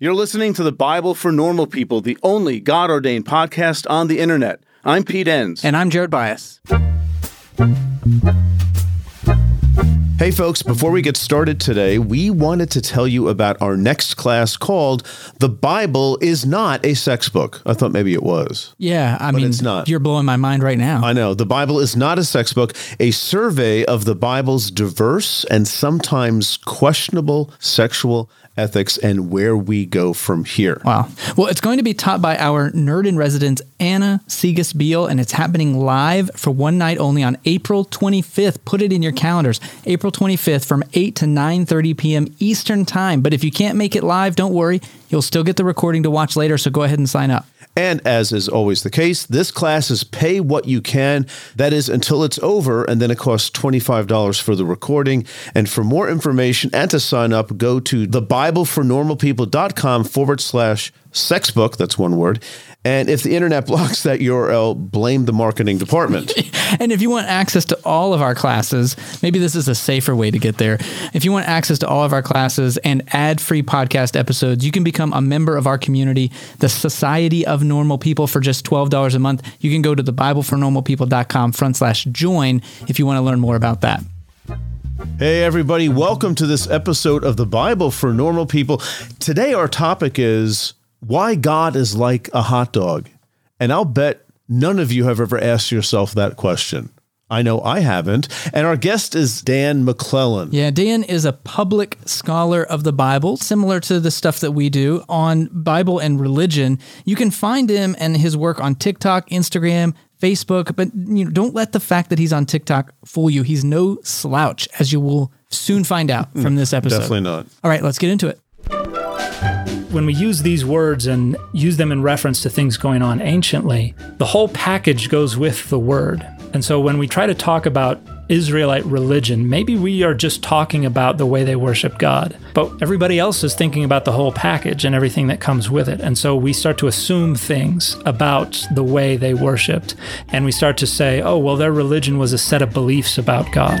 You're listening to the Bible for Normal People, the only God ordained podcast on the internet. I'm Pete Enns. And I'm Jared Byas. Hey, folks, before we get started today, we wanted to tell you about our next class called The Bible is Not a Sex Book. I thought maybe it was. Yeah, I But mean, it's not. you're blowing my mind right now. I know. The Bible is not a sex book, a survey of the Bible's diverse and sometimes questionable sexual ethics and where we go from here. Wow. Well, it's going to be taught by our nerd in residence, Anna Segas Beal, and it's happening live for one night only on April 25th. Put it in your calendars. April 25th from 8 to 9:30 p.m. Eastern Time. But if you can't make it live, don't worry. You'll still get the recording to watch later, so go ahead and sign up. And as is always the case, this class is pay what you can. That is until it's over, and then it costs $25 for the recording. And for more information and to sign up, go to thebiblefornormalpeople.com forward slash sexbook. That's one word. And if the internet blocks that URL, blame the marketing department. And if you want access to all of our classes, maybe this is a safer way to get there. If you want access to all of our classes and ad free podcast episodes, you can become a member of our community, the Society of Normal People, for just $12 a month. You can go to thebiblefornormalpeople.com front slash join if you want to learn more about that. Hey, everybody, welcome to this episode of the Bible for Normal People. Today, our topic is why God is like a hot dog. And I'll bet none of you have ever asked yourself that question. I know I haven't. And our guest is Dan McClellan. Yeah, Dan is a public scholar of the Bible, similar to the stuff that we do on Bible and religion. You can find him and his work on TikTok, Instagram, Facebook, but you know, don't let the fact that he's on TikTok fool you. He's no slouch, as you will soon find out from this episode. Definitely not. All right, let's get into it. When we use these words and use them in reference to things going on anciently, the whole package goes with the word. And so when we try to talk about Israelite religion, maybe we are just talking about the way they worship God. But everybody else is thinking about the whole package and everything that comes with it. And so we start to assume things about the way they worshiped. And we start to say, oh, well, their religion was a set of beliefs about God.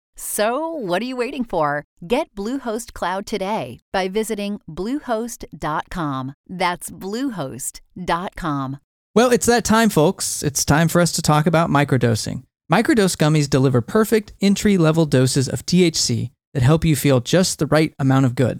So, what are you waiting for? Get Bluehost Cloud today by visiting Bluehost.com. That's Bluehost.com. Well, it's that time, folks. It's time for us to talk about microdosing. Microdose gummies deliver perfect entry level doses of THC that help you feel just the right amount of good.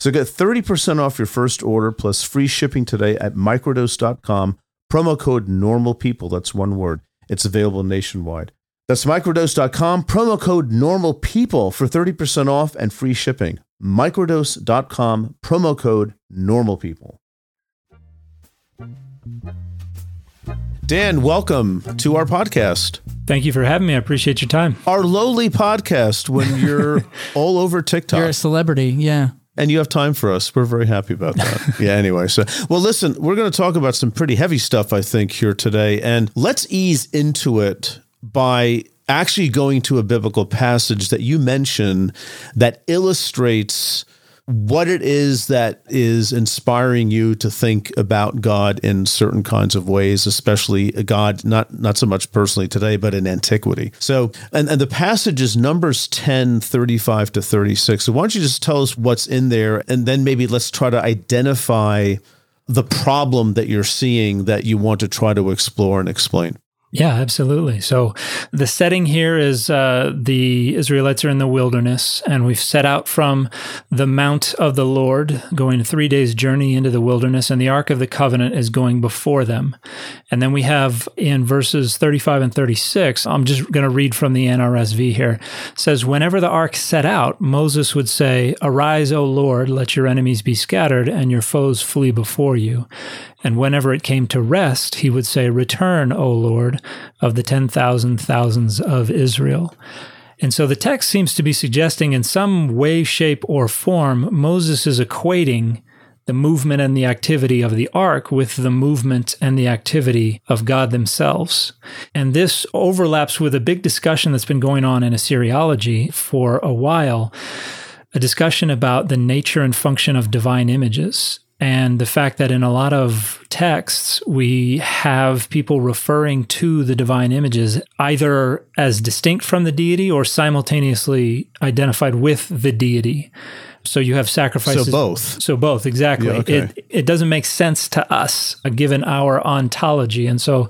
So get 30% off your first order plus free shipping today at microdose.com. Promo code normal people. That's one word. It's available nationwide. That's microdose.com. Promo code normal people for 30% off and free shipping. Microdose.com. Promo code normal people. Dan, welcome to our podcast. Thank you for having me. I appreciate your time. Our lowly podcast when you're all over TikTok. You're a celebrity, yeah. And you have time for us. We're very happy about that. yeah, anyway. So, well, listen, we're going to talk about some pretty heavy stuff, I think, here today. And let's ease into it by actually going to a biblical passage that you mention that illustrates what it is that is inspiring you to think about God in certain kinds of ways, especially God, not not so much personally today, but in antiquity. So, and, and the passage is Numbers 10, 35 to 36. So why don't you just tell us what's in there, and then maybe let's try to identify the problem that you're seeing that you want to try to explore and explain. Yeah, absolutely. So the setting here is uh, the Israelites are in the wilderness, and we've set out from the Mount of the Lord, going three days journey into the wilderness, and the Ark of the Covenant is going before them. And then we have in verses 35 and 36, I'm just going to read from the NRSV here, says, Whenever the Ark set out, Moses would say, Arise, O Lord, let your enemies be scattered, and your foes flee before you. And whenever it came to rest, he would say, Return, O Lord, of the 10,000 thousands of Israel. And so the text seems to be suggesting in some way, shape, or form, Moses is equating the movement and the activity of the ark with the movement and the activity of God themselves. And this overlaps with a big discussion that's been going on in Assyriology for a while a discussion about the nature and function of divine images and the fact that in a lot of texts we have people referring to the divine images either as distinct from the deity or simultaneously identified with the deity. So you have sacrifices. So both. So both, exactly. Yeah, okay. It it doesn't make sense to us uh, given our ontology, and so,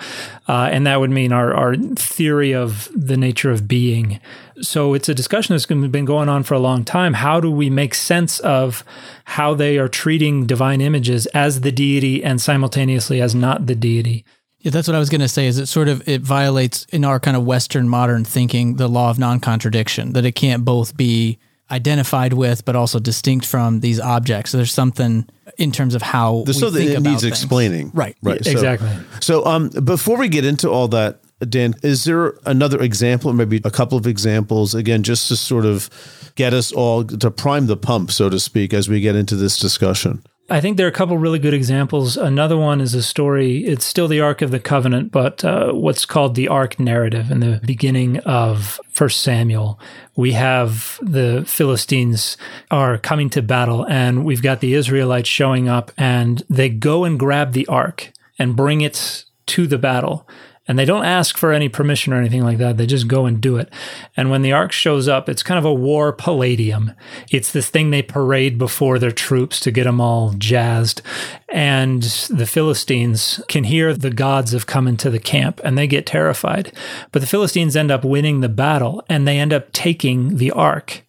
uh, and that would mean our our theory of the nature of being. So it's a discussion that's been going on for a long time. How do we make sense of how they are treating divine images as the deity and simultaneously as not the deity? Yeah, that's what I was going to say. Is it sort of it violates in our kind of Western modern thinking the law of non-contradiction that it can't both be identified with but also distinct from these objects. So there's something in terms of how so we think it about needs things. explaining, Right. Right. So- Exactly. So, um, before we get into all that, Dan, is there another example, maybe a couple of examples, again, just to sort of get us all to prime the pump, so to speak, as we get into this discussion? I think there are a couple really good examples. Another one is a story. It's still the Ark of the Covenant, but uh, what's called the Ark narrative in the beginning of First Samuel. We have the Philistines are coming to battle, and we've got the Israelites showing up, and they go and grab the Ark and bring it to the battle. And they don't ask for any permission or anything like that. They just go and do it. And when the ark shows up, it's kind of a war palladium. It's this thing they parade before their troops to get them all jazzed. And the Philistines can hear the gods have come into the camp and they get terrified. But the Philistines end up winning the battle and they end up taking the ark.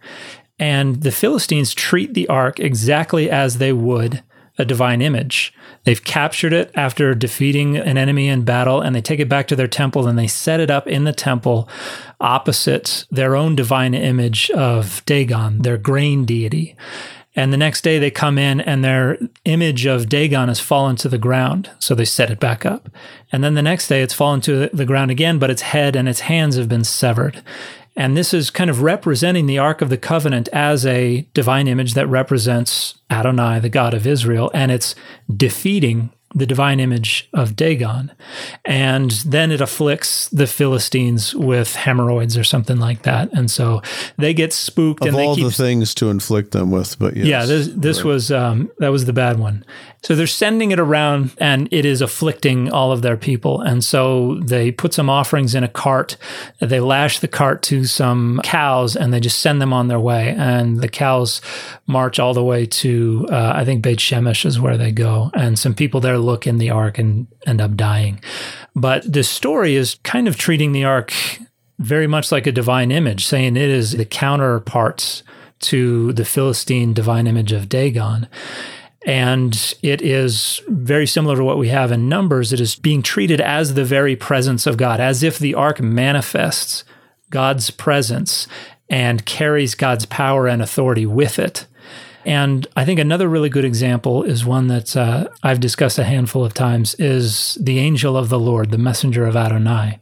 And the Philistines treat the ark exactly as they would a divine image. They've captured it after defeating an enemy in battle and they take it back to their temple and they set it up in the temple opposite their own divine image of Dagon, their grain deity. And the next day they come in and their image of Dagon has fallen to the ground. So they set it back up. And then the next day it's fallen to the ground again, but its head and its hands have been severed. And this is kind of representing the Ark of the Covenant as a divine image that represents Adonai, the God of Israel, and it's defeating the divine image of Dagon. And then it afflicts the Philistines with hemorrhoids or something like that. And so they get spooked Of and they all keep the things to inflict them with, but yes. yeah, this this Right. was um, that was the bad one. So they're sending it around, and it is afflicting all of their people. And so they put some offerings in a cart. They lash the cart to some cows, and they just send them on their way. And the cows march all the way to uh, I think Beit Shemesh is where they go, and some people there look in the ark and end up dying. But the story is kind of treating the ark very much like a divine image, saying it is the counterparts to the Philistine divine image of Dagon. And it is very similar to what we have in Numbers. It is being treated as the very presence of God, as if the ark manifests God's presence and carries God's power and authority with it. And I think another really good example is one that uh, I've discussed a handful of times is the angel of the Lord, the messenger of Adonai,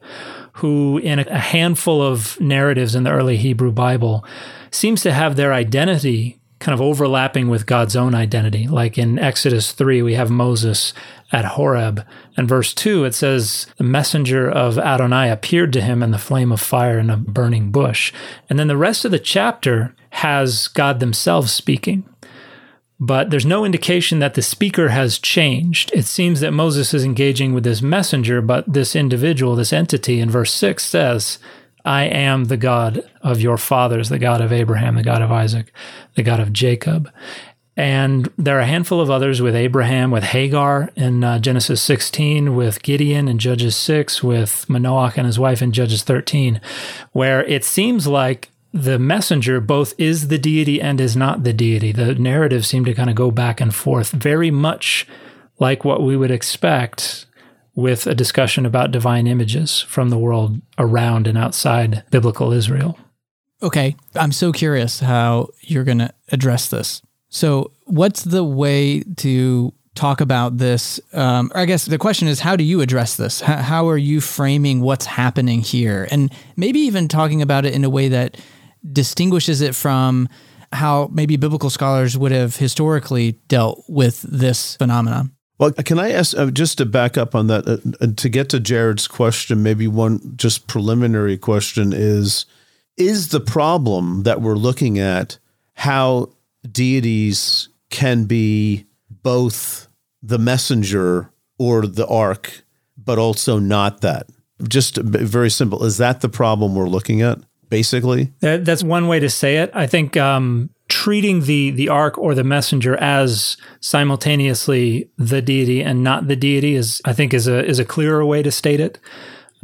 who in a handful of narratives in the early Hebrew Bible seems to have their identity kind of overlapping with God's own identity. Like in Exodus 3, we have Moses at Horeb. And verse 2, it says, The messenger of Adonai appeared to him in the flame of fire in a burning bush. And then the rest of the chapter has God themselves speaking. but there's no indication that the speaker has changed. It seems that Moses is engaging with this messenger, but this individual, this entity in verse 6 says, I am the God of your fathers, the God of Abraham, the God of Isaac, the God of Jacob. And there are a handful of others with Abraham, with Hagar in uh, Genesis 16, with Gideon in Judges 6, with Manoach and his wife in Judges 13, where it seems like the messenger both is the deity and is not the deity. The narratives seem to kind of go back and forth, very much like what we would expect with a discussion about divine images from the world around and outside biblical Israel. Okay, I'm so curious how you're going to address this. So, what's the way to talk about this? Um, or I guess the question is, how do you address this? How, how are you framing what's happening here? And maybe even talking about it in a way that distinguishes it from how maybe biblical scholars would have historically dealt with this phenomenon. Well, can I ask uh, just to back up on that, uh, uh, to get to Jared's question, maybe one just preliminary question is Is the problem that we're looking at how deities can be both the messenger or the ark, but also not that? Just very simple. Is that the problem we're looking at? basically. That, that's one way to say it. I think um, treating the the ark or the messenger as simultaneously the deity and not the deity is, I think, is a is a clearer way to state it.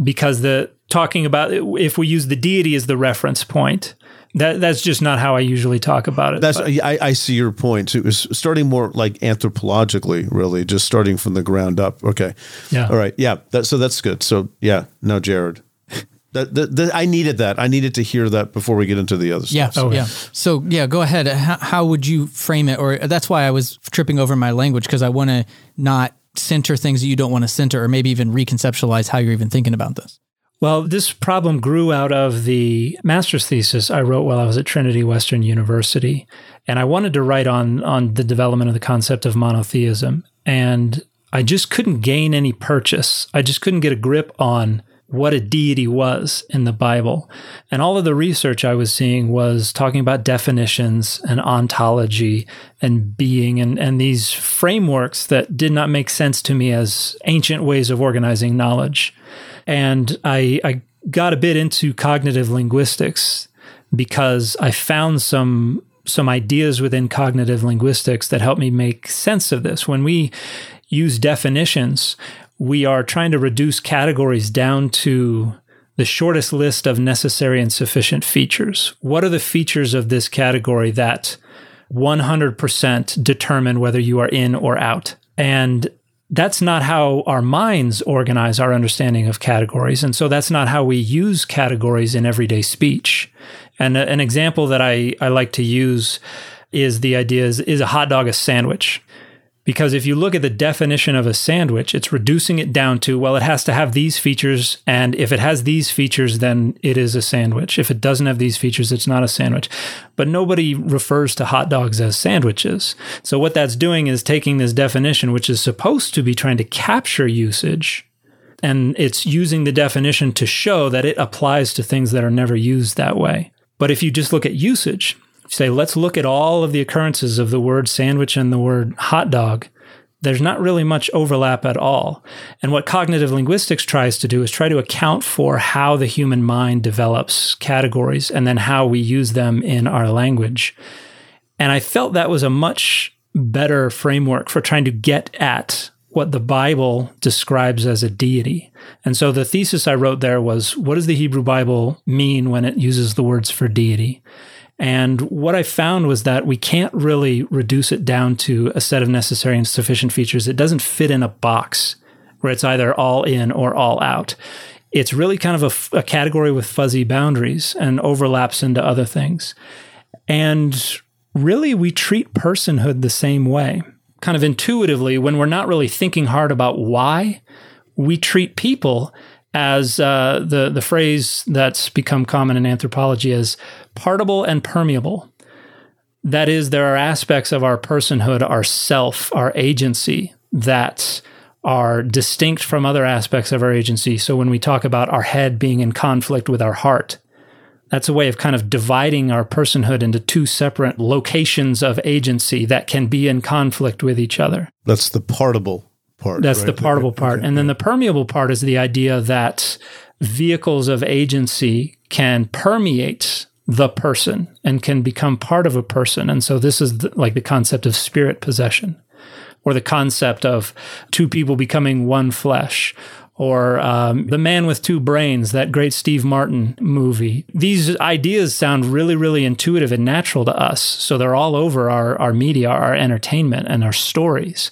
Because the talking about if we use the deity as the reference point, that that's just not how I usually talk about it. That's I, I, see your point. It was starting more like anthropologically, really, just starting from the ground up. Okay. Yeah. All right. Yeah. That, so that's good. So yeah. No, Jared. That, that, that, I needed that. I needed to hear that before we get into the other yeah, stuff. Oh, yeah. So yeah, go ahead. How, how would you frame it? Or that's why I was tripping over my language because I want to not center things that you don't want to center, or maybe even reconceptualize how you're even thinking about this. Well, this problem grew out of the master's thesis I wrote while I was at Trinity Western University, and I wanted to write on on the development of the concept of monotheism, and I just couldn't gain any purchase. I just couldn't get a grip on what a deity was in the Bible. And all of the research I was seeing was talking about definitions and ontology and being and, and these frameworks that did not make sense to me as ancient ways of organizing knowledge. And I, I got a bit into cognitive linguistics because I found some some ideas within cognitive linguistics that helped me make sense of this. When we use definitions, we are trying to reduce categories down to the shortest list of necessary and sufficient features. What are the features of this category that 100% determine whether you are in or out? And that's not how our minds organize our understanding of categories. And so that's not how we use categories in everyday speech. And an example that I, I like to use is the idea is, is a hot dog a sandwich? Because if you look at the definition of a sandwich, it's reducing it down to, well, it has to have these features. And if it has these features, then it is a sandwich. If it doesn't have these features, it's not a sandwich. But nobody refers to hot dogs as sandwiches. So what that's doing is taking this definition, which is supposed to be trying to capture usage, and it's using the definition to show that it applies to things that are never used that way. But if you just look at usage, say, let's look at all of the occurrences of the word sandwich and the word hot dog, there's not really much overlap at all. And what cognitive linguistics tries to do is try to account for how the human mind develops categories and then how we use them in our language. And I felt that was a much better framework for trying to get at what the Bible describes as a deity. And so the thesis I wrote there was what does the Hebrew Bible mean when it uses the words for deity? And what I found was that we can't really reduce it down to a set of necessary and sufficient features. It doesn't fit in a box where it's either all in or all out. It's really kind of a, a category with fuzzy boundaries and overlaps into other things. And really, we treat personhood the same way. Kind of intuitively, when we're not really thinking hard about why, we treat people as uh, the the phrase that's become common in anthropology as partible and permeable. That is, there are aspects of our personhood, our self, our agency that are distinct from other aspects of our agency. So when we talk about our head being in conflict with our heart, That's a way of kind of dividing our personhood into two separate locations of agency that can be in conflict with each other. That's the partible part. That's right? the partible Okay, part. okay. And then the permeable part is the idea that vehicles of agency can permeate the person and can become part of a person. And so this is the, like the concept of spirit possession or the concept of two people becoming one flesh or um, the man with two brains that great steve martin movie these ideas sound really really intuitive and natural to us so they're all over our, our media our entertainment and our stories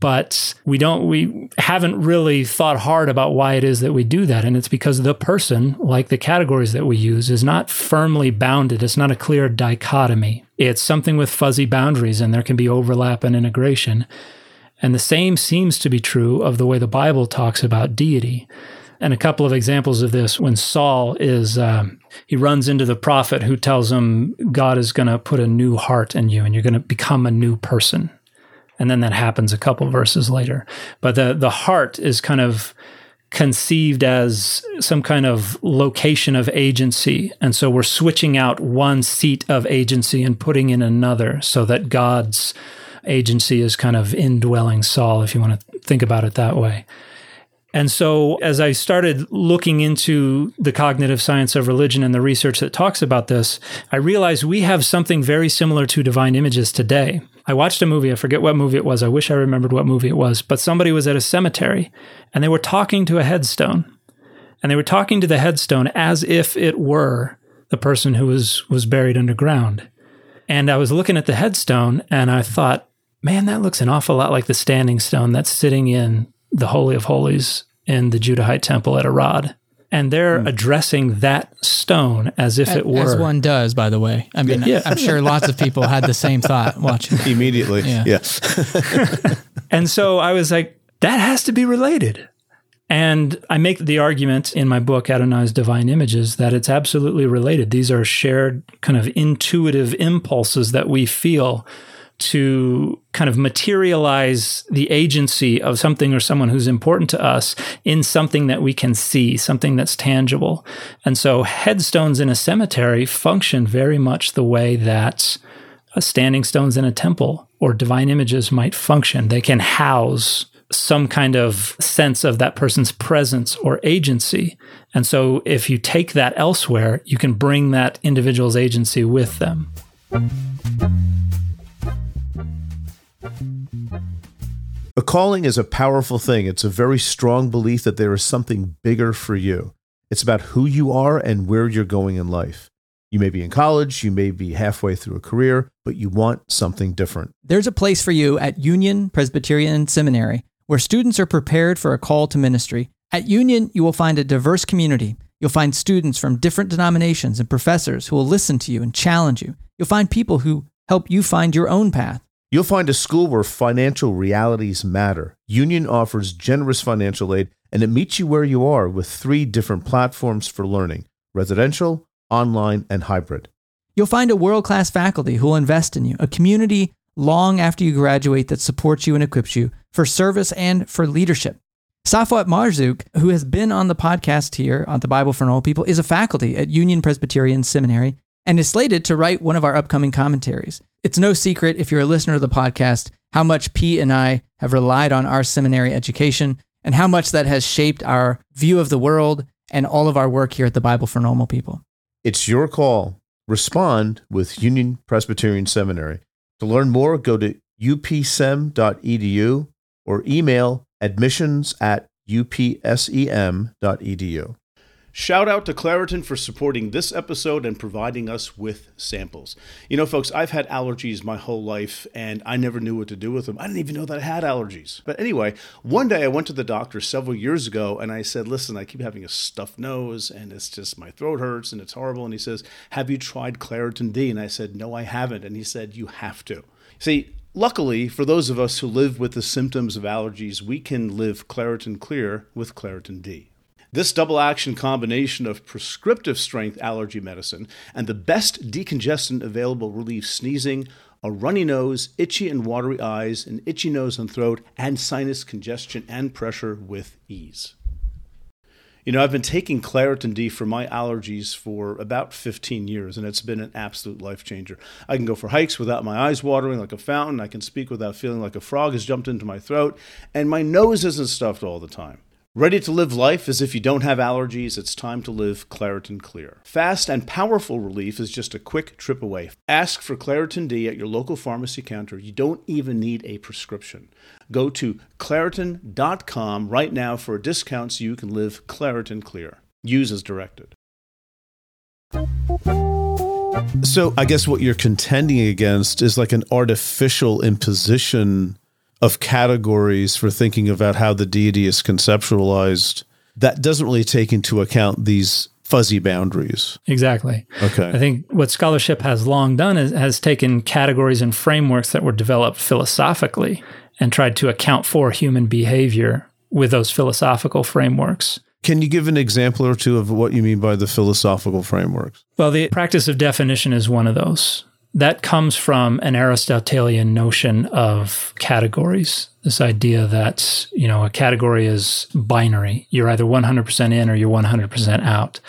but we don't we haven't really thought hard about why it is that we do that. And it's because the person like the categories that we use is not firmly bounded. It's not a clear dichotomy. It's something with fuzzy boundaries and there can be overlap and integration. And the same seems to be true of the way the bible talks about deity. And a couple of examples of this when saul is um, he runs into the prophet who tells him god is going to put a new heart in you and you're going to become a new person and then that happens a couple verses later. But the the heart is kind of conceived as some kind of location of agency, and so we're switching out one seat of agency and putting in another, so that God's agency is kind of indwelling Saul, if you want to think about it that way. And so, as I started looking into the cognitive science of religion and the research that talks about this, I realized we have something very similar to divine images today. I watched a movie, I forget what movie it was. I wish I remembered what movie it was, but somebody was at a cemetery and they were talking to a headstone. And they were talking to the headstone as if it were the person who was was buried underground. And I was looking at the headstone and I thought, man, that looks an awful lot like the standing stone that's sitting in the Holy of Holies in the Judahite temple at Arad. And they're hmm. addressing that stone as if it were. As one does, by the way. I mean, Yeah. I'm sure lots of people had the same thought watching. immediately. Yeah. yeah. And so I was like, that has to be related. And I make the argument in my book, Adonai's Divine Images, that it's absolutely related. These are shared kind of intuitive impulses that we feel to kind of materialize the agency of something or someone who's important to us in something that we can see, something that's tangible. And so headstones in a cemetery function very much the way that standing stones in a temple or divine images might function. They can house some kind of sense of that person's presence or agency. And so if you take that elsewhere, you can bring that individual's agency with them. Calling is a powerful thing. It's a very strong belief that there is something bigger for you. It's about who you are and where you're going in life. You may be in college, you may be halfway through a career, but you want something different. There's a place for you at Union Presbyterian Seminary where students are prepared for a call to ministry. At Union, you will find a diverse community. You'll find students from different denominations and professors who will listen to you and challenge you. You'll find people who help you find your own path. You'll find a school where financial realities matter. Union offers generous financial aid and it meets you where you are with three different platforms for learning residential, online, and hybrid. You'll find a world class faculty who will invest in you, a community long after you graduate that supports you and equips you for service and for leadership. Safwat Marzouk, who has been on the podcast here on the Bible for Normal People, is a faculty at Union Presbyterian Seminary and is slated to write one of our upcoming commentaries. It's no secret, if you're a listener of the podcast, how much P and I have relied on our seminary education and how much that has shaped our view of the world and all of our work here at the Bible for Normal People. It's your call. Respond with Union Presbyterian Seminary. To learn more, go to upsem.edu or email admissions at upsem.edu. Shout out to Claritin for supporting this episode and providing us with samples. You know, folks, I've had allergies my whole life and I never knew what to do with them. I didn't even know that I had allergies. But anyway, one day I went to the doctor several years ago and I said, Listen, I keep having a stuffed nose and it's just my throat hurts and it's horrible. And he says, Have you tried Claritin D? And I said, No, I haven't. And he said, You have to. See, Luckily, for those of us who live with the symptoms of allergies, we can live Claritin Clear with Claritin D. This double action combination of prescriptive strength allergy medicine and the best decongestant available relieves sneezing, a runny nose, itchy and watery eyes, an itchy nose and throat, and sinus congestion and pressure with ease. You know, I've been taking Claritin D for my allergies for about 15 years, and it's been an absolute life changer. I can go for hikes without my eyes watering like a fountain. I can speak without feeling like a frog has jumped into my throat, and my nose isn't stuffed all the time. Ready to live life as if you don't have allergies? It's time to live Claritin Clear. Fast and powerful relief is just a quick trip away. Ask for Claritin D at your local pharmacy counter. You don't even need a prescription. Go to Claritin.com right now for a discount so you can live Claritin Clear. Use as directed. So I guess what you're contending against is like an artificial imposition of categories for thinking about how the deity is conceptualized that doesn't really take into account these fuzzy boundaries. Exactly. Okay. I think what scholarship has long done is has taken categories and frameworks that were developed philosophically and tried to account for human behavior with those philosophical frameworks. Can you give an example or two of what you mean by the philosophical frameworks? Well, the practice of definition is one of those that comes from an Aristotelian notion of categories. This idea that, you know, a category is binary. You're either 100% in or you're 100% out.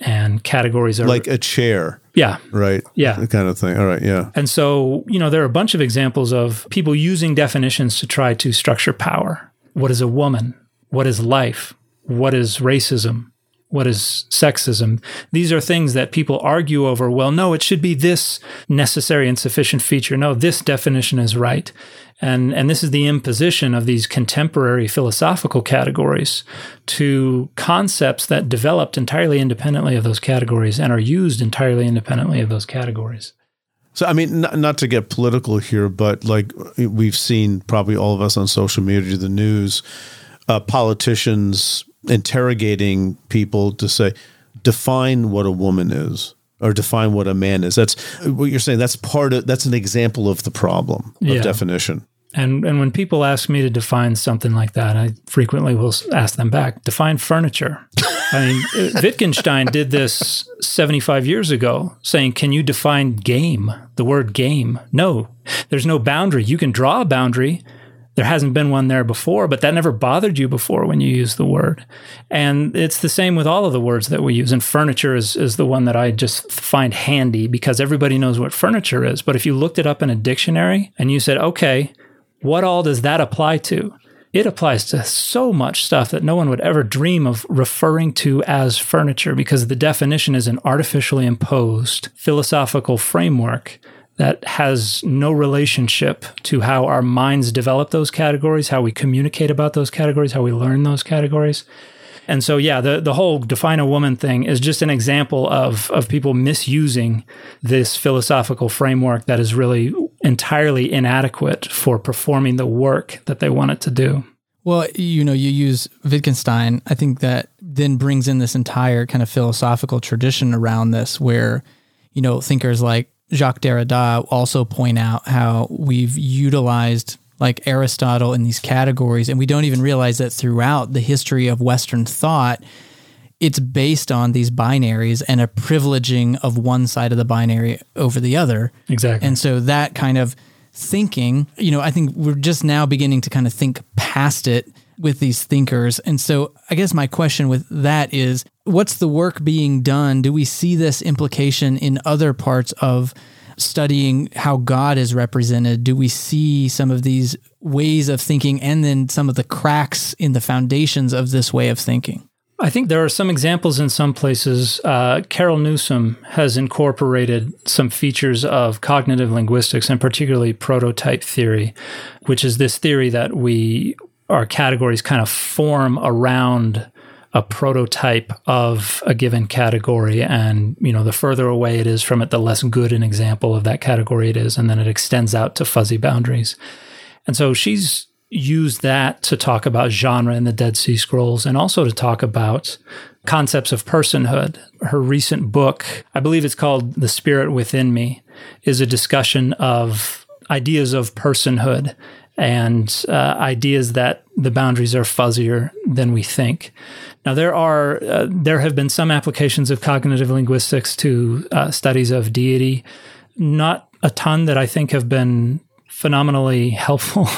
And categories are like a chair. Yeah. Right. Yeah. The kind of thing. All right. Yeah. And so, you know, there are a bunch of examples of people using definitions to try to structure power. What is a woman? What is life? What is racism? What is sexism? These are things that people argue over. Well, no, it should be this necessary and sufficient feature. No, this definition is right. And, and this is the imposition of these contemporary philosophical categories to concepts that developed entirely independently of those categories and are used entirely independently of those categories. So, I mean, not, not to get political here, but like we've seen probably all of us on social media, the news, uh, politicians interrogating people to say, define what a woman is or define what a man is. That's what you're saying. That's part of, that's an example of the problem of Yeah. definition. And and when people ask me to define something like that, I frequently will ask them back, define furniture. I mean, Wittgenstein did this 75 years ago, saying, "Can you define game? The word game? No. There's no boundary. You can draw a boundary. There hasn't been one there before, but that never bothered you before when you use the word. And it's the same with all of the words that we use. And furniture is, is the one that I just find handy because everybody knows what furniture is. But if you looked it up in a dictionary and you said, okay, what all does that apply to? It applies to so much stuff that no one would ever dream of referring to as furniture because the definition is an artificially imposed philosophical framework that has no relationship to how our minds develop those categories, how we communicate about those categories, how we learn those categories. And so, yeah, the, the whole define a woman thing is just an example of, of people misusing this philosophical framework that is really entirely inadequate for performing the work that they want it to do. Well, you know, you use Wittgenstein. I think that then brings in this entire kind of philosophical tradition around this, where, you know, thinkers like Jacques Derrida also point out how we've utilized like Aristotle in these categories, and we don't even realize that throughout the history of Western thought, it's based on these binaries and a privileging of one side of the binary over the other. Exactly. And so that kind of thinking, you know, I think we're just now beginning to kind of think past it with these thinkers. And so I guess my question with that is what's the work being done? Do we see this implication in other parts of studying how God is represented? Do we see some of these ways of thinking and then some of the cracks in the foundations of this way of thinking? I think there are some examples in some places. Uh, Carol Newsom has incorporated some features of cognitive linguistics and particularly prototype theory, which is this theory that we, our categories kind of form around a prototype of a given category. And, you know, the further away it is from it, the less good an example of that category it is. And then it extends out to fuzzy boundaries. And so she's used that to talk about genre in the Dead Sea Scrolls and also to talk about concepts of personhood. Her recent book, I believe it's called The Spirit Within Me, is a discussion of ideas of personhood and uh, ideas that the boundaries are fuzzier than we think. Now, there are uh, there have been some applications of cognitive linguistics to uh, studies of deity, not a ton that I think have been phenomenally helpful.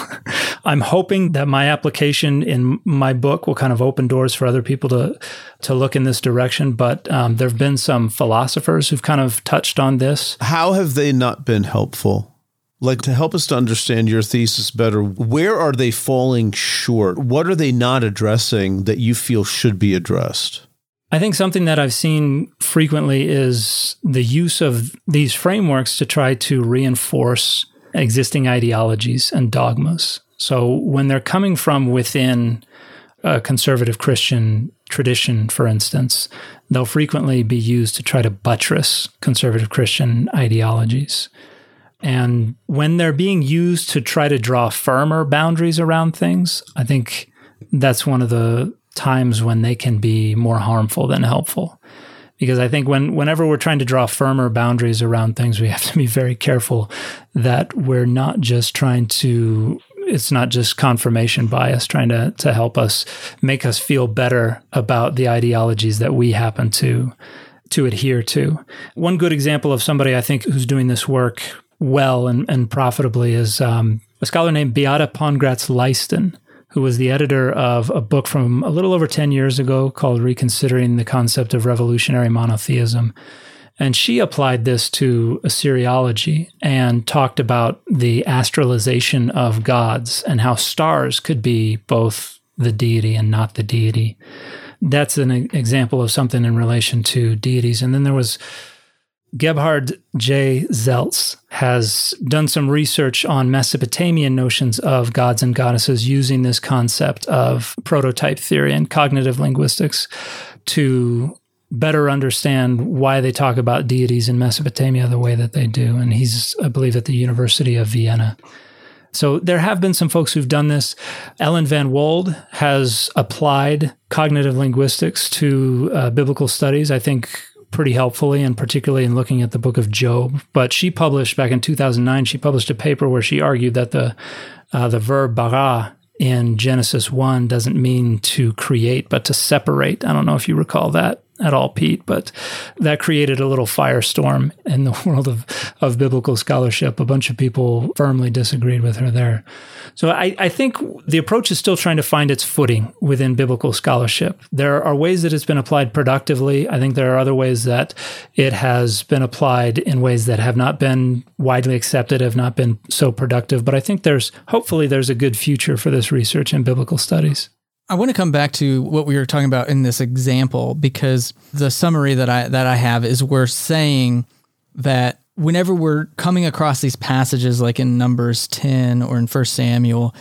I'm hoping that my application in my book will kind of open doors for other people to to look in this direction. But um, there have been some philosophers who've kind of touched on this. How have they not been helpful? Like to help us to understand your thesis better, where are they falling short? What are they not addressing that you feel should be addressed? I think something that I've seen frequently is the use of these frameworks to try to reinforce existing ideologies and dogmas. So when they're coming from within a conservative Christian tradition, for instance, they'll frequently be used to try to buttress conservative Christian ideologies. And when they're being used to try to draw firmer boundaries around things, I think that's one of the times when they can be more harmful than helpful. Because I think when whenever we're trying to draw firmer boundaries around things, we have to be very careful that we're not just trying to it's not just confirmation bias trying to to help us make us feel better about the ideologies that we happen to to adhere to. One good example of somebody I think who's doing this work well and, and profitably is um, a scholar named Beata Pongratz Leisten, who was the editor of a book from a little over 10 years ago called Reconsidering the Concept of Revolutionary Monotheism. And she applied this to Assyriology and talked about the astralization of gods and how stars could be both the deity and not the deity. That's an example of something in relation to deities. And then there was Gebhard J. Selz has done some research on Mesopotamian notions of gods and goddesses using this concept of prototype theory and cognitive linguistics to better understand why they talk about deities in Mesopotamia the way that they do. And he's, I believe, at the University of Vienna. So there have been some folks who've done this. Ellen Van Wolde has applied cognitive linguistics to uh, biblical studies. I think pretty helpfully, and particularly in looking at the book of Job. But she published back in 2009, she published a paper where she argued that the uh, the verb bara in Genesis 1 doesn't mean to create, but to separate. I don't know if you recall that at all, Pete, but that created a little firestorm in the world of, of biblical scholarship. A bunch of people firmly disagreed with her there. So I, I think the approach is still trying to find its footing within biblical scholarship. There are ways that it's been applied productively. I think there are other ways that it has been applied in ways that have not been widely accepted, have not been so productive. But I think there's hopefully there's a good future for this research in biblical studies. I want to come back to what we were talking about in this example because the summary that I that I have is we're saying that whenever we're coming across these passages like in Numbers 10 or in 1 Samuel,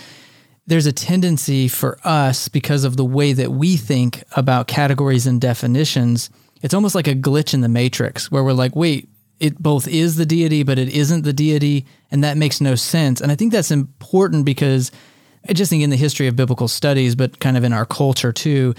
there's a tendency for us because of the way that we think about categories and definitions. It's almost like a glitch in the matrix where we're like, wait, it both is the deity, but it isn't the deity. And that makes no sense. And I think that's important because I just think in the history of biblical studies, but kind of in our culture too,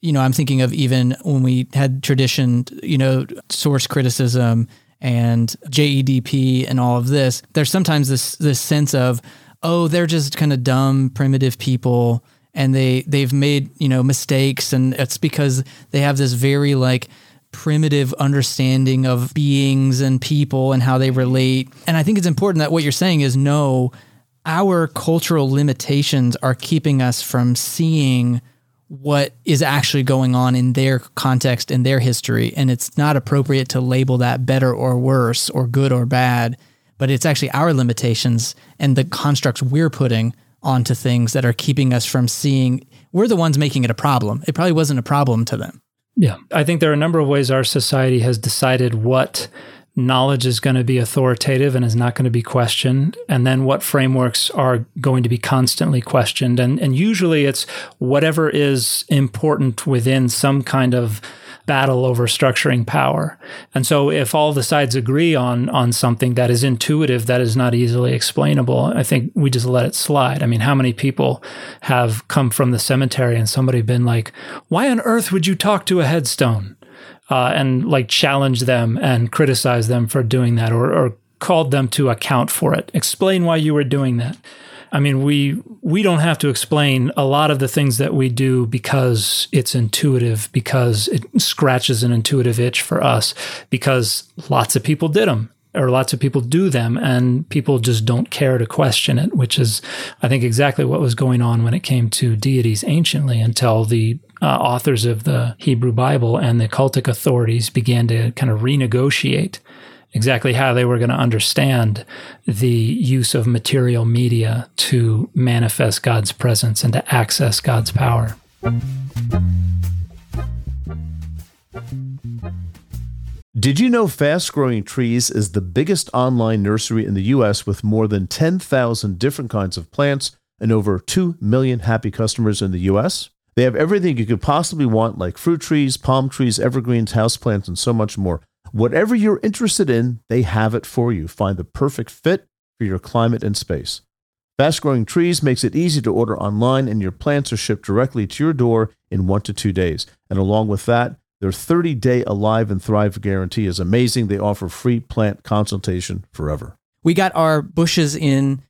you know, I'm thinking of even when we had tradition, you know, source criticism and JEDP and all of this, there's sometimes this this sense of, oh, they're just kind of dumb, primitive people and they they've made, you know, mistakes and it's because they have this very like primitive understanding of beings and people and how they relate. And I think it's important that what you're saying is no, our cultural limitations are keeping us from seeing what is actually going on in their context in their history. And it's not appropriate to label that better or worse or good or bad but it's actually our limitations and the constructs we're putting onto things that are keeping us from seeing we're the ones making it a problem. It probably wasn't a problem to them. Yeah. I think there are a number of ways our society has decided what knowledge is going to be authoritative and is not going to be questioned, and then what frameworks are going to be constantly questioned. And, and usually it's whatever is important within some kind of battle over structuring power. And so if all the sides agree on on something that is intuitive, that is not easily explainable, I think we just let it slide. I mean, how many people have come from the cemetery and somebody been like, "Why on earth would you talk to a headstone?" Uh, and like challenge them and criticize them for doing that or, or called them to account for it. Explain why you were doing that. I mean, we we don't have to explain a lot of the things that we do because it's intuitive, because it scratches an intuitive itch for us, because lots of people did them or lots of people do them and people just don't care to question it, which is, I think, exactly what was going on when it came to deities anciently until the uh, authors of the Hebrew Bible and the cultic authorities began to kind of renegotiate exactly how they were going to understand the use of material media to manifest God's presence and to access God's power. Did you know Fast Growing Trees is the biggest online nursery in the US with more than 10,000 different kinds of plants and over 2 million happy customers in the US? They have everything you could possibly want, like fruit trees, palm trees, evergreens, houseplants, and so much more. Whatever you're interested in, they have it for you. Find the perfect fit for your climate and space. Fast Growing Trees makes it easy to order online, and your plants are shipped directly to your door in one to two days. And along with that, their 30 day Alive and Thrive guarantee is amazing. They offer free plant consultation forever. We got our bushes in,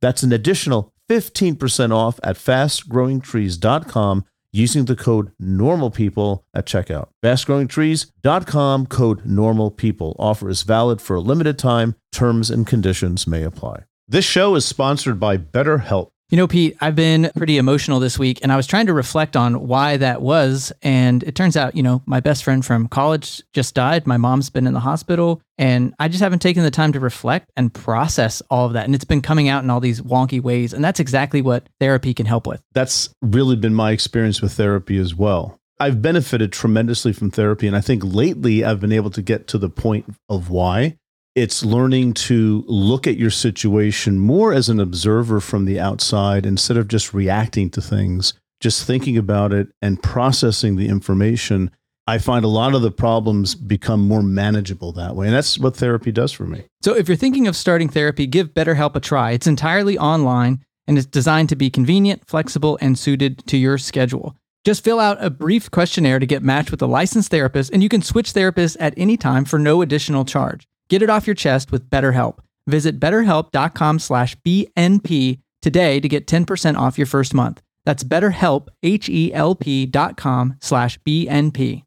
That's an additional 15% off at fastgrowingtrees.com using the code NORMALPEOPLE at checkout. Fastgrowingtrees.com code NORMALPEOPLE. Offer is valid for a limited time. Terms and conditions may apply. This show is sponsored by BetterHelp. You know, Pete, I've been pretty emotional this week and I was trying to reflect on why that was. And it turns out, you know, my best friend from college just died. My mom's been in the hospital and I just haven't taken the time to reflect and process all of that. And it's been coming out in all these wonky ways. And that's exactly what therapy can help with. That's really been my experience with therapy as well. I've benefited tremendously from therapy. And I think lately I've been able to get to the point of why. It's learning to look at your situation more as an observer from the outside instead of just reacting to things, just thinking about it and processing the information. I find a lot of the problems become more manageable that way. And that's what therapy does for me. So if you're thinking of starting therapy, give BetterHelp a try. It's entirely online and it's designed to be convenient, flexible, and suited to your schedule. Just fill out a brief questionnaire to get matched with a licensed therapist, and you can switch therapists at any time for no additional charge. Get it off your chest with BetterHelp. Visit betterhelp.com slash BNP today to get 10% off your first month. That's betterhelp, H-E-L-P dot com slash BNP.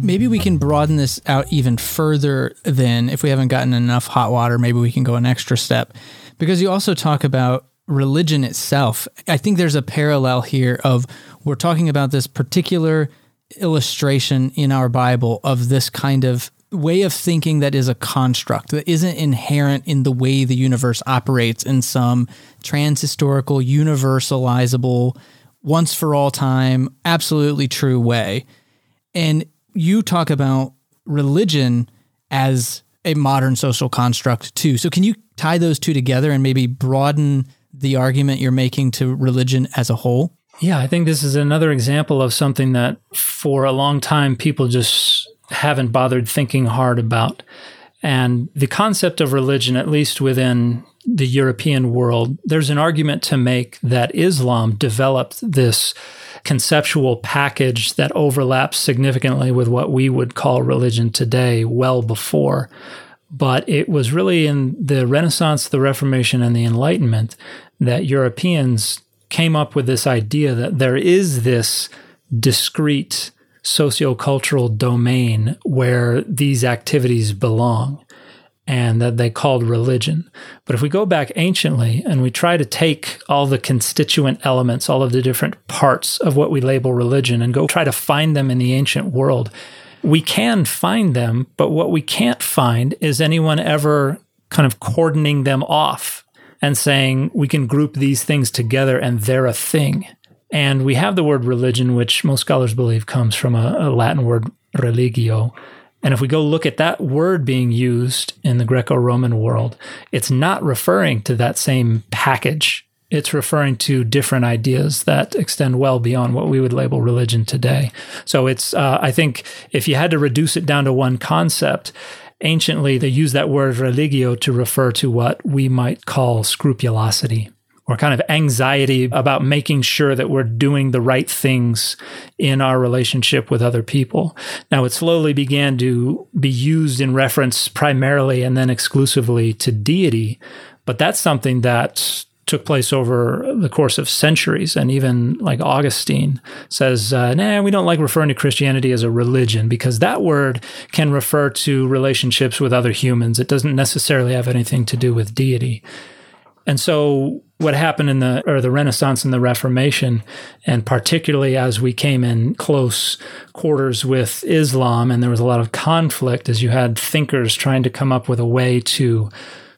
Maybe we can broaden this out even further then if we haven't gotten enough hot water, maybe we can go an extra step. Because you also talk about religion itself. I think there's a parallel here of we're talking about this particular illustration in our Bible of this kind of way of thinking that is a construct that isn't inherent in the way the universe operates in some transhistorical, universalizable, once for all time, absolutely true way. And you talk about religion as a modern social construct too. So can you tie those two together and maybe broaden the argument you're making to religion as a whole? Yeah, I think this is another example of something that for a long time people just haven't bothered thinking hard about. And the concept of religion, at least within the European world, there's an argument to make that Islam developed this conceptual package that overlaps significantly with what we would call religion today well before. But it was really in the Renaissance, the Reformation, and the Enlightenment that Europeans came up with this idea that there is this discrete sociocultural domain where these activities belong and that they called religion. But if we go back anciently and we try to take all the constituent elements, all of the different parts of what we label religion, and go try to find them in the ancient world, we can find them, but what we can't find is anyone ever kind of cordoning them off and saying we can group these things together and they're a thing. And we have the word religion, which most scholars believe comes from a, a Latin word religio. And if we go look at that word being used in the Greco Roman world, it's not referring to that same package. It's referring to different ideas that extend well beyond what we would label religion today. So it's, uh, I think, if you had to reduce it down to one concept, anciently they used that word religio to refer to what we might call scrupulosity or kind of anxiety about making sure that we're doing the right things in our relationship with other people. Now, it slowly began to be used in reference primarily and then exclusively to deity, but that's something that took place over the course of centuries. And even like Augustine says, uh, nah, we don't like referring to Christianity as a religion because that word can refer to relationships with other humans. It doesn't necessarily have anything to do with deity. And so what happened in the or the Renaissance and the Reformation, and particularly as we came in close quarters with Islam, and there was a lot of conflict as you had thinkers trying to come up with a way to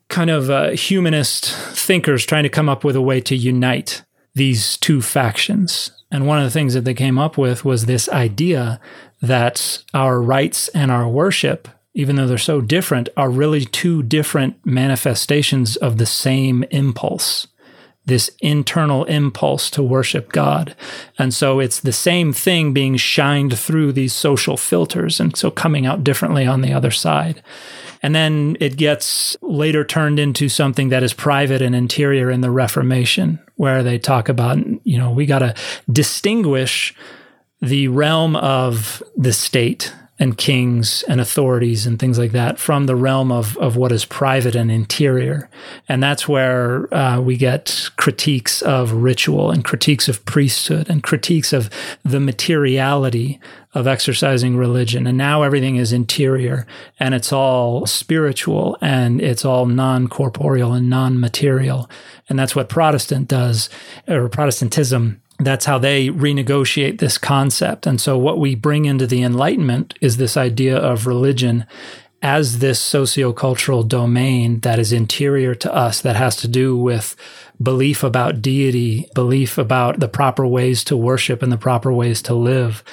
kind of uh, humanist thinkers trying to come up with a way to unite these two factions. And one of the things that they came up with was this idea that our rites and our worship, even though they're so different, are really two different manifestations of the same impulse this internal impulse to worship God. And so it's the same thing being shined through these social filters and so coming out differently on the other side. And then it gets later turned into something that is private and interior in the Reformation, where they talk about, you know, we got to distinguish the realm of the state and kings and authorities and things like that from the realm of, of what is private and interior. And that's where uh, we get critiques of ritual and critiques of priesthood and critiques of the materiality of exercising religion. And now everything is interior and it's all spiritual and it's all non corporeal and non material. And that's what Protestant does, or Protestantism that's how they renegotiate this concept. And so, what we bring into the Enlightenment is this idea of religion as this sociocultural domain that is interior to us, that has to do with belief about deity, belief about the proper ways to worship and the proper ways to live.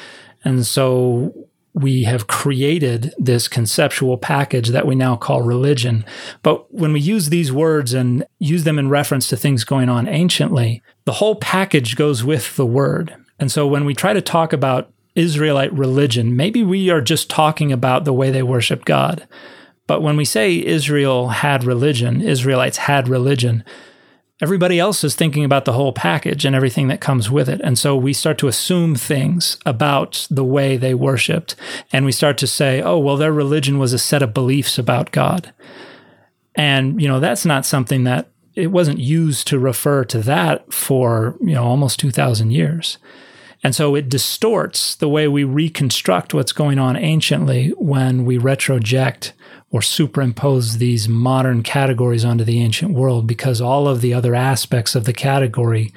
And so, we have created this conceptual package that we now call religion. But when we use these words and use them in reference to things going on anciently, the whole package goes with the word. And so when we try to talk about Israelite religion, maybe we are just talking about the way they worship God. But when we say Israel had religion, Israelites had religion, everybody else is thinking about the whole package and everything that comes with it. And so we start to assume things about the way they worshiped. And we start to say, oh, well, their religion was a set of beliefs about God. And, you know, that's not something that it wasn't used to refer to that for, you know, almost 2,000 years. And so it distorts the way we reconstruct what's going on anciently when we retroject or superimpose these modern categories onto the ancient world because all of the other aspects of the category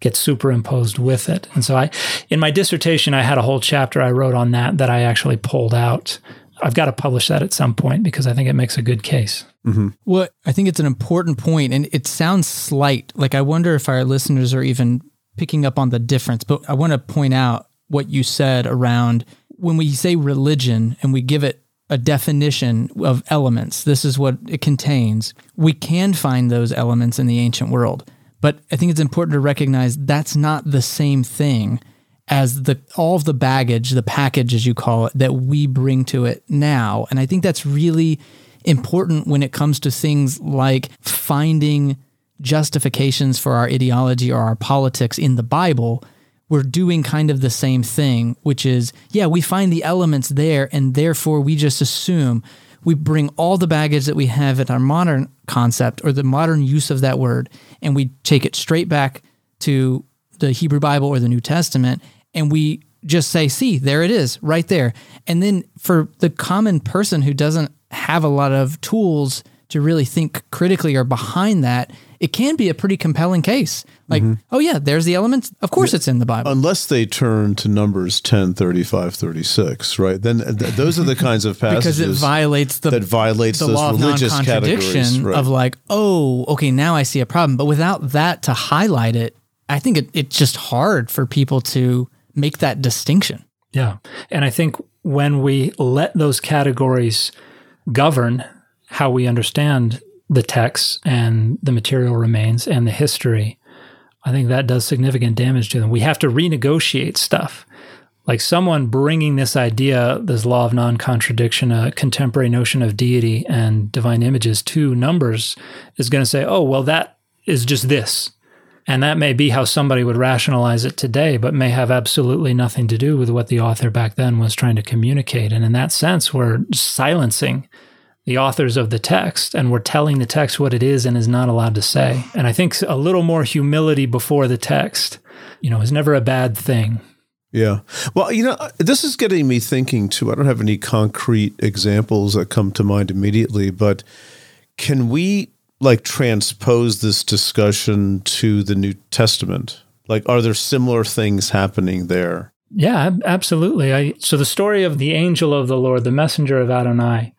get superimposed with it. And so I in my dissertation I had a whole chapter I wrote on that that I actually pulled out. I've got to publish that at some point because I think it makes a good case. Mm-hmm. Well, I think it's an important point and it sounds slight. Like I wonder if our listeners are even picking up on the difference, but I want to point out what you said around when we say religion and we give it a definition of elements. This is what it contains. We can find those elements in the ancient world, but I think it's important to recognize that's not the same thing as the all of the baggage, the package as you call it, that we bring to it now. And I think that's really important when it comes to things like finding justifications for our ideology or our politics in the Bible we're doing kind of the same thing, which is, yeah, we find the elements there, and therefore we just assume we bring all the baggage that we have in our modern concept or the modern use of that word, and we take it straight back to the Hebrew Bible or the New Testament, and we just say, see, there it is, right there. And then for the common person who doesn't have a lot of tools to really think critically or behind that, it can be a pretty compelling case. Like, mm-hmm. oh yeah, there's the elements. Of course it's in the Bible. Unless they turn to Numbers 10, 35, 36, right? Then th- those are the kinds of passages because it violates the that violates the those law religious of non-contradiction right. of like, oh, okay, now I see a problem. But without that to highlight it, I think it, it's just hard for people to make that distinction. Yeah. And I think when we let those categories govern how we understand the texts and the material remains and the history, I think that does significant damage to them. We have to renegotiate stuff. like someone bringing this idea, this law of non contradiction, a contemporary notion of deity and divine images to numbers is going to say, oh, well, that is just this. And that may be how somebody would rationalize it today, but may have absolutely nothing to do with what the author back then was trying to communicate. And in that sense, we're silencing the authors of the text and we're telling the text what it is and is not allowed to say. And I think a little more humility before the text, you know, is never a bad thing. Yeah. Well, you know, uh, this is getting me thinking too. I don't have any concrete examples that come to mind immediately, but can we like transpose this discussion to the New Testament? Like, are there similar things happening there? Yeah, absolutely. I, so the story of the angel of the Lord, the messenger of Adonai,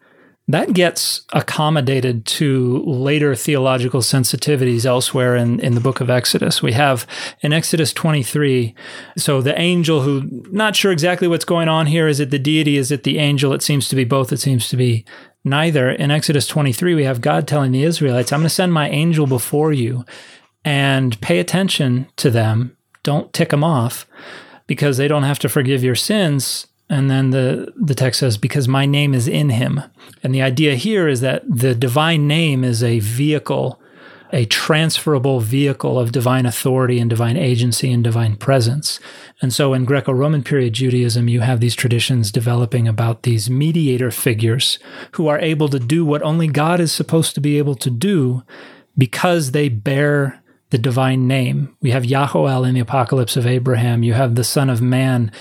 that gets accommodated to later theological sensitivities elsewhere in, in the book of Exodus. We have in Exodus 23, so the angel who, not sure exactly what's going on here. Is it the deity? Is it the angel? It seems to be both. It seems to be neither. In Exodus 23, we have God telling the Israelites, I'm going to send my angel before you and pay attention to them. Don't tick them off because they don't have to forgive your sins and then the, the text says, because my name is in him. And the idea here is that the divine name is a vehicle, a transferable vehicle of divine authority and divine agency and divine presence. And so in Greco Roman period Judaism, you have these traditions developing about these mediator figures who are able to do what only God is supposed to be able to do because they bear the divine name. We have Yahoel in the Apocalypse of Abraham. You have the Son of Man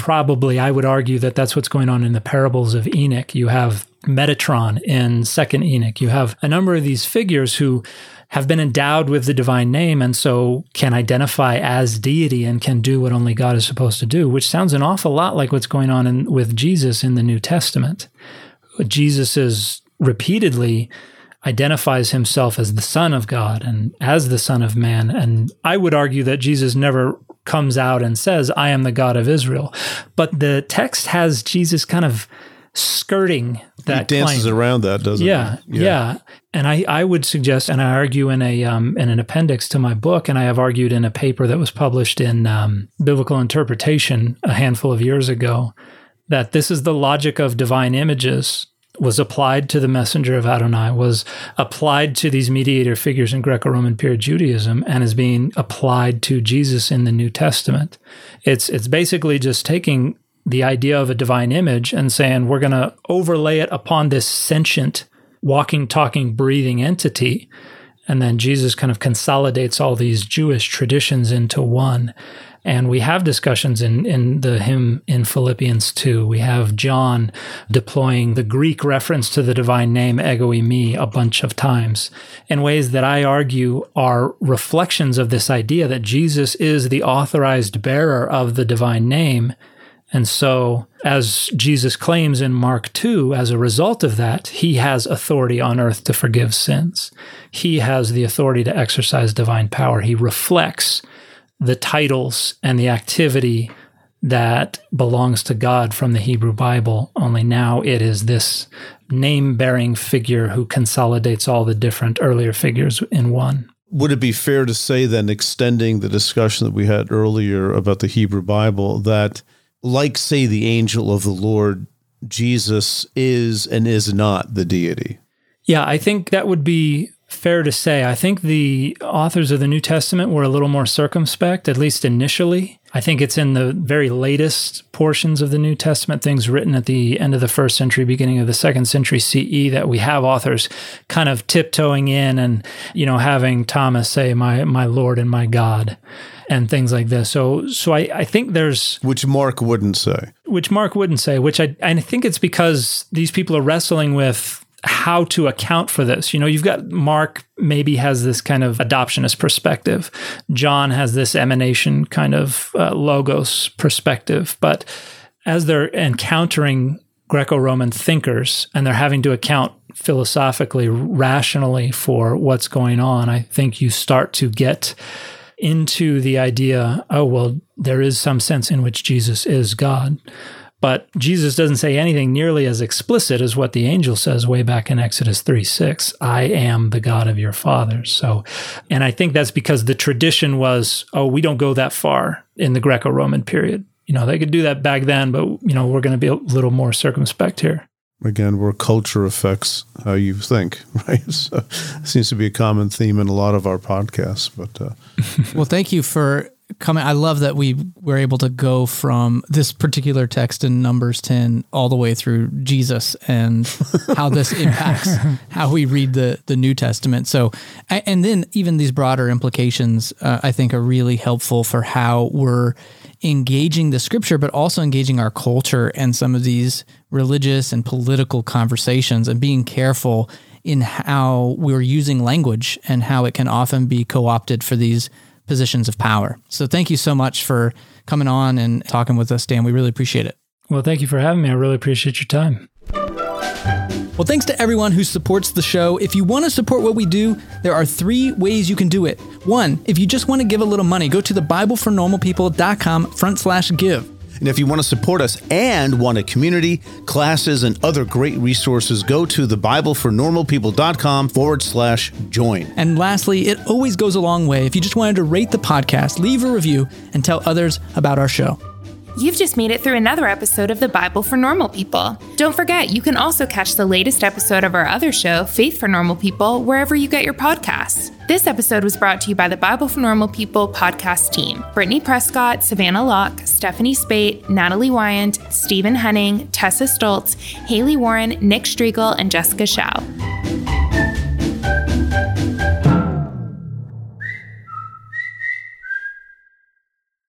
probably I would argue that that's what's going on in the parables of Enoch. You have Metatron in Second Enoch. You have a number of these figures who have been endowed with the divine name and so can identify as deity and can do what only God is supposed to do, which sounds an awful lot like what's going on in, with Jesus in the New Testament. Jesus is repeatedly identifies himself as the Son of God and as the Son of Man. And I would argue that Jesus never comes out and says, I am the God of Israel. But the text has Jesus kind of skirting that he dances claim. around that doesn't yeah, yeah yeah and i i would suggest and i argue in a um in an appendix to my book and i have argued in a paper that was published in um, biblical interpretation a handful of years ago that this is the logic of divine images was applied to the messenger of Adonai, was applied to these mediator figures in Greco Roman period Judaism, and is being applied to Jesus in the New Testament. It's, it's basically just taking the idea of a divine image and saying we're going to overlay it upon this sentient, walking, talking, breathing entity. And then Jesus kind of consolidates all these Jewish traditions into one. And we have discussions in, in the hymn in Philippians 2. We have John deploying the Greek reference to the divine name, ego eimi a bunch of times in ways that I argue are reflections of this idea that Jesus is the authorized bearer of the divine name. And so, as Jesus claims in Mark 2, as a result of that, he has authority on earth to forgive sins. He has the authority to exercise divine power. He reflects the titles and the activity that belongs to God from the Hebrew Bible, only now it is this name bearing figure who consolidates all the different earlier figures in one. Would it be fair to say, then, extending the discussion that we had earlier about the Hebrew Bible, that, like, say, the angel of the Lord, Jesus is and is not the deity? Yeah, I think that would be fair to say. I think the authors of the New Testament were a little more circumspect, at least initially. I think it's in the very latest portions of the New Testament, things written at the end of the first century, beginning of the second century CE, that we have authors kind of tiptoeing in and, you know, having Thomas say, my, my Lord and my God and things like this. So, so I, I think there's which Mark wouldn't say, which Mark wouldn't say, which I, I think it's because these people are wrestling with how to account for this. You know, you've got Mark maybe has this kind of adoptionist perspective. John has this emanation kind of uh, logos perspective. But as they're encountering Greco Roman thinkers and they're having to account philosophically, rationally for what's going on, I think you start to get into the idea oh, well, there is some sense in which Jesus is God. But Jesus doesn't say anything nearly as explicit as what the angel says way back in Exodus 3 6. I am the God of your fathers. So, and I think that's because the tradition was, oh, we don't go that far in the Greco Roman period. you know, they could do that back then, but, you know, we're going to be a little more circumspect here. Again, where culture affects how you think, right? So it seems to be a common theme in a lot of our podcasts. But uh, well, thank you for coming. I love that we were able to go from this particular text in Numbers 10 all the way through Jesus and how this impacts how we read the, the New Testament. So, and then even these broader implications, uh, I think, are really helpful for how we're engaging the scripture, but also engaging our culture and some of these religious and political conversations and being careful in how we're using language and how it can often be co opted for these positions of power. So thank you so much for coming on and talking with us, Dan. We really appreciate it. Well, thank you for having me. I really appreciate your time. Well, thanks to everyone who supports the show. If you want to support what we do, there are three ways you can do it. One, if you just want to give a little money, go to the BibleForNormalPeople.com front slash give. And if you want to support us and want a community, classes, and other great resources, go to the BibleForNormalPeople.com forward slash join. And lastly, it always goes a long way if you just wanted to rate the podcast, leave a review, and tell others about our show. You've just made it through another episode of the Bible for Normal People. Don't forget, you can also catch the latest episode of our other show, Faith for Normal People, wherever you get your podcasts. This episode was brought to you by the Bible for Normal People podcast team Brittany Prescott, Savannah Locke, Stephanie Spate, Natalie Wyant, Stephen Henning, Tessa Stoltz, Haley Warren, Nick Striegel, and Jessica Shao.